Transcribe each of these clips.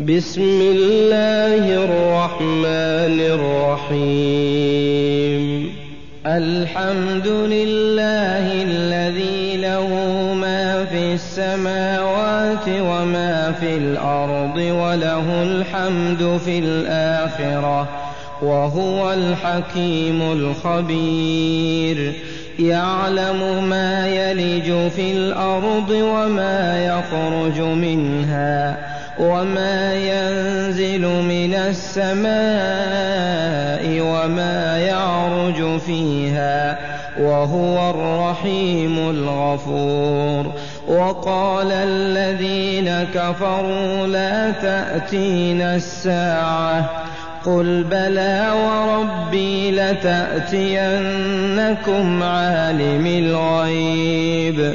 بسم الله الرحمن الرحيم الحمد لله الذي له ما في السماوات وما في الأرض وله الحمد في الاخره وهو الحكيم الخبير يعلم ما يلج في الأرض وما يخرج منها وما ينزل من السماء وما يعرج فيها وهو الرحيم الغفور وقال الذين كفروا لا تاتينا الساعة قل بلى وربي لتاتينكم عالم الغيب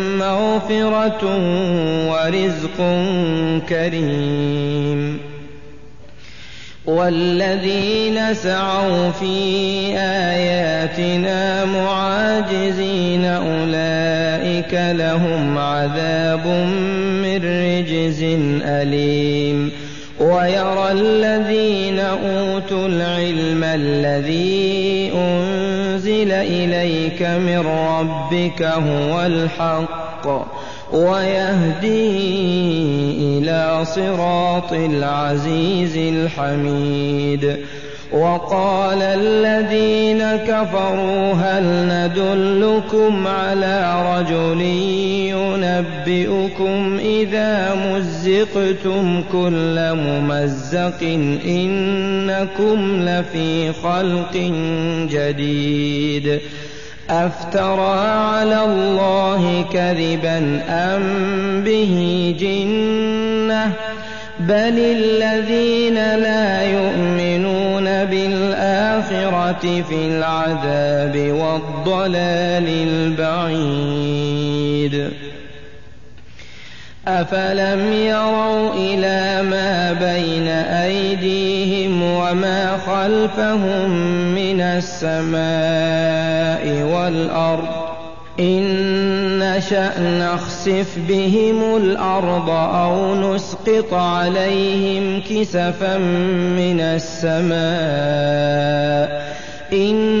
مغفرة ورزق كريم والذين سعوا في آياتنا معاجزين أولئك لهم عذاب من رجز أليم ويرى الذين أوتوا العلم الذي أنزل إليك من ربك هو الحق الحق ويهدي إلى صراط العزيز الحميد. وقال الذين كفروا هل ندلكم على رجل ينبئكم إذا مزقتم كل ممزق إنكم لفي خلق جديد. أفترى على الله كذبا أم به جنة؟ بل الذين لا يؤمنون بالآخرة في العذاب والضلال البعيد. أفلم يروا إلى ما بين أيديهم وما خلفهم من السماء والأرض إن نشأ نخسف بهم الأرض أو نسقط عليهم كسفا من السماء إن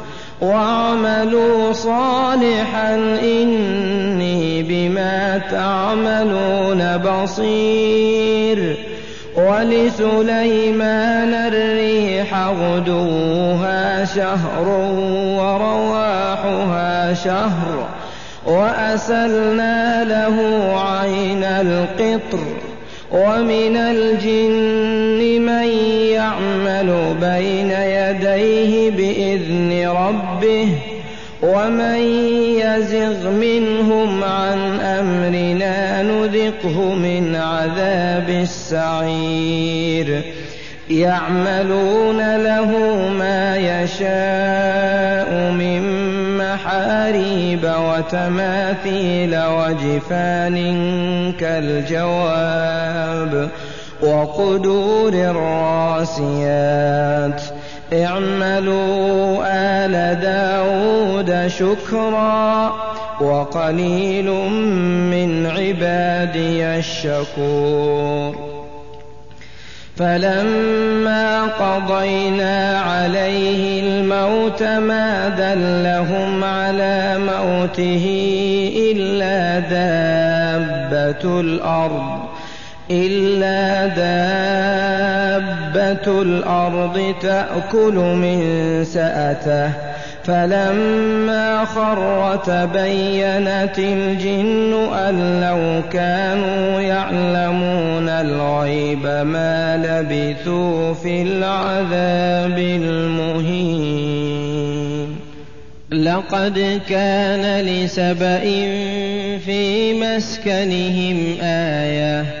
واعملوا صالحا إني بما تعملون بصير. ولسليمان الريح غدوها شهر ورواحها شهر وأسلنا له عين القطر. ومن الجن من يعمل بين يديه بإذن ربه ومن يزغ منهم عن أمرنا نذقه من عذاب السعير. يعملون له ما يشاء من محاريب وتماثيل وجفان كالجواب. وقدور الراسيات. اعملوا آل داود شكرا وقليل من عبادي الشكور. فلما قضينا عليه الموت ما دلهم على موته إلا دابة الأرض. إلا دابة الأرض تأكل من سأته فلما خر تبينت الجن أن لو كانوا يعلمون الغيب ما لبثوا في العذاب المهين. لقد كان لسبإ في مسكنهم آية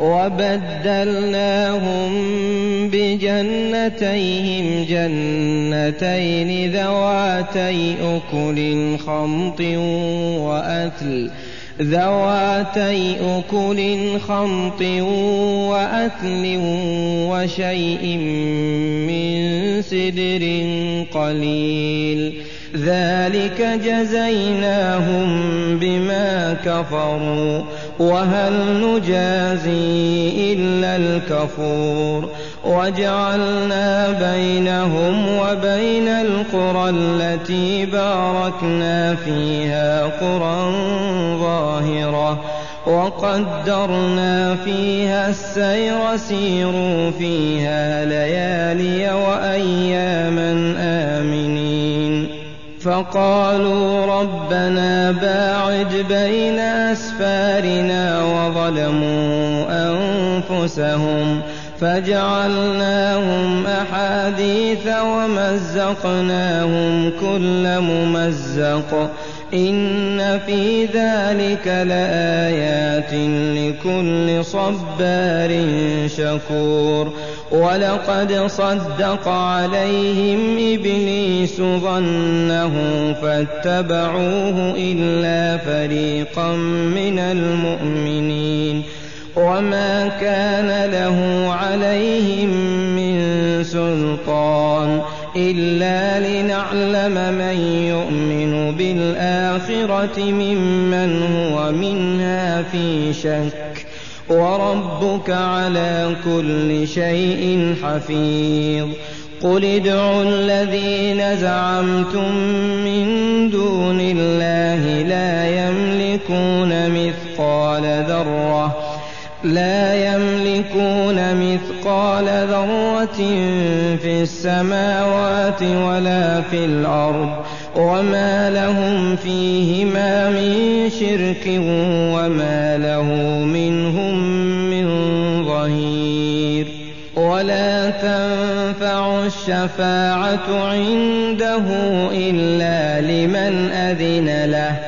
وبدلناهم بجنتيهم جنتين ذواتي أكل خمط وأثل. ذواتي أكل خمط وأثل وشيء من سدر قليل. ذلك جزيناهم بما كفروا. وهل نجازي إلا الكفور وجعلنا بينهم وبين القرى التي باركنا فيها قرى ظاهرة وقدرنا فيها السير سيروا فيها ليالي وأياما فقالوا ربنا باعد بين أسفارنا وظلموا أنفسهم فجعلناهم أحاديث ومزقناهم كل ممزق إن في ذلك لآيات لكل صبار شكور ولقد صدق عليهم إبليس ظنه فاتبعوه إلا فريقا من المؤمنين وما كان له عليهم من سلطان إلا لنعلم من يؤمن بالآخرة ممن هو منها في شك. وربك على كل شيء حفيظ. قل ادعوا الذين زعمتم من دون الله لا يملكون مثقال ذرة في السماوات ولا في الأرض. وما لهم فيهما من شرك وما له منهم من ظهير ولا تنفع الشفاعة عنده إلا لمن أذن له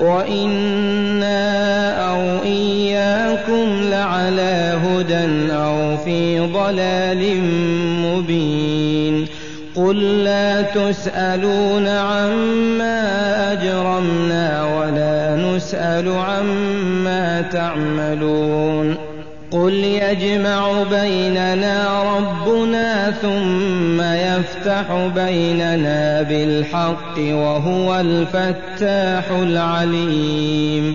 وإنا أو إياكم لعلى هدى أو في ضلال مبين قل لا تسألون عما أجرمنا ولا نسأل عما تعملون قل يجمع بيننا ربنا ثم يفتح بيننا بالحق وهو الفتاح العليم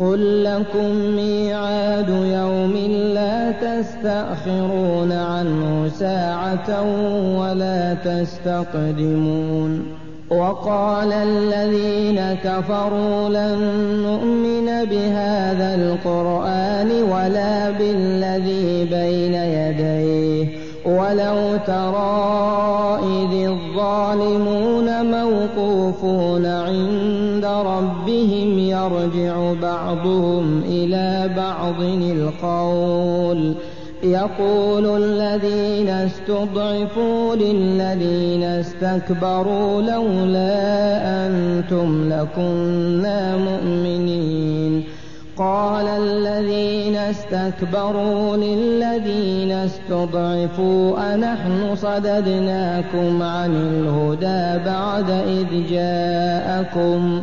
قل لكم ميعاد يوم لا تستأخرون عنه ساعة ولا تستقدمون وقال الذين كفروا لن نؤمن بهذا القرآن ولا بالذي بين يديه ولو ترى إذ الظالمون موقوفون عند ربهم يرجع بعضهم إلى بعض القول. يقول الذين استضعفوا للذين استكبروا لولا أنتم لكنا مؤمنين. قال الذين استكبروا للذين استضعفوا أنحن صددناكم عن الهدى بعد إذ جاءكم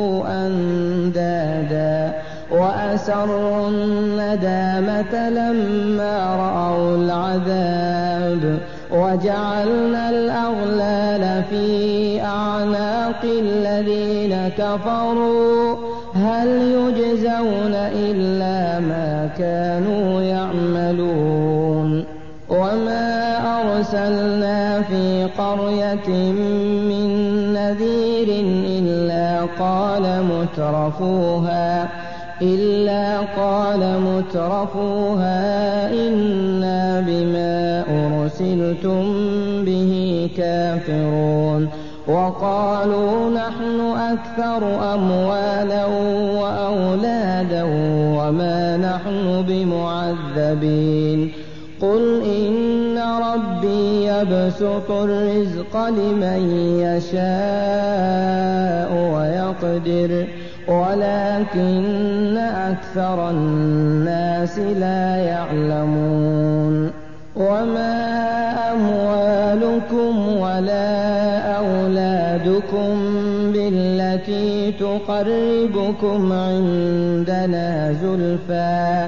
وأسروا الندامة لما رأوا العذاب وجعلنا الأغلال في أعناق الذين كفروا. هل يجزون إلا ما كانوا يعملون؟ وما أرسلنا في قرية من نذير إلا قال مترفوها. إلا قال مترفوها إنا بما أرسلتم به كافرون. وقالوا نحن أكثر أموالا وأولادا وما نحن بمعذبين. قل إن ربي يبسط الرزق لمن يشاء ويقدر. ولكن أكثر الناس لا يعلمون وما أموالكم ولا أولادكم بالتي تقربكم عندنا زلفى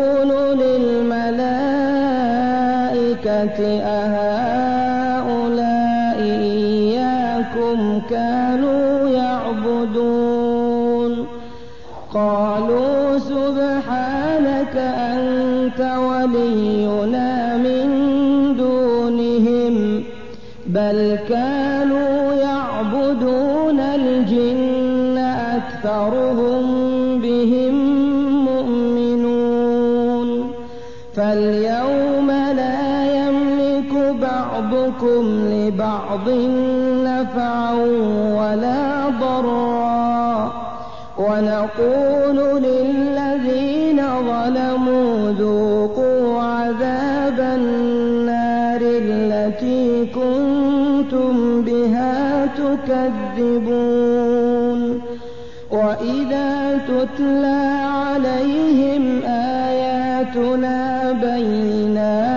أهؤلاء إياكم كانوا يعبدون؟ قالوا سبحانك أنت ولينا من دونهم بل كانوا يعبدون الجن أكثر أكثرهم بهم لبعض نفعا ولا ضرا. ونقول للذين ظلموا ذوقوا عذاب النار التي كنتم بها تكذبون. وإذا تتلى عليهم آياتنا بينات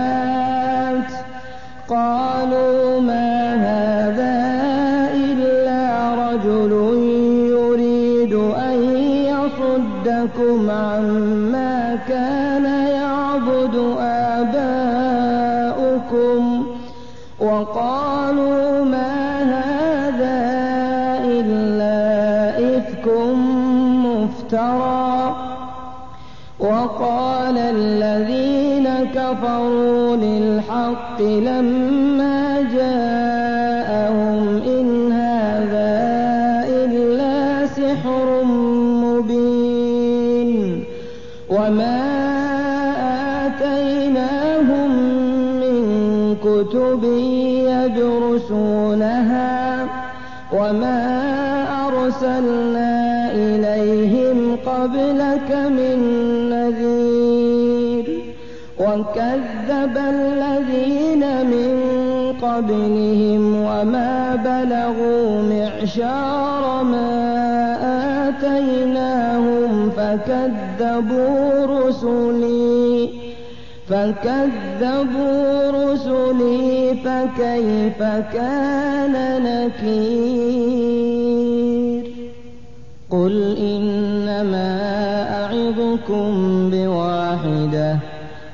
لما جاءهم إن هذا إلا سحر مبين وما آتيناهم من كتب يدرسونها وما قبلهم وما بلغوا معشار ما آتيناهم فكذبوا رسلي فكذبوا رسلي فكيف كان نكير؟ قل إنما أعظكم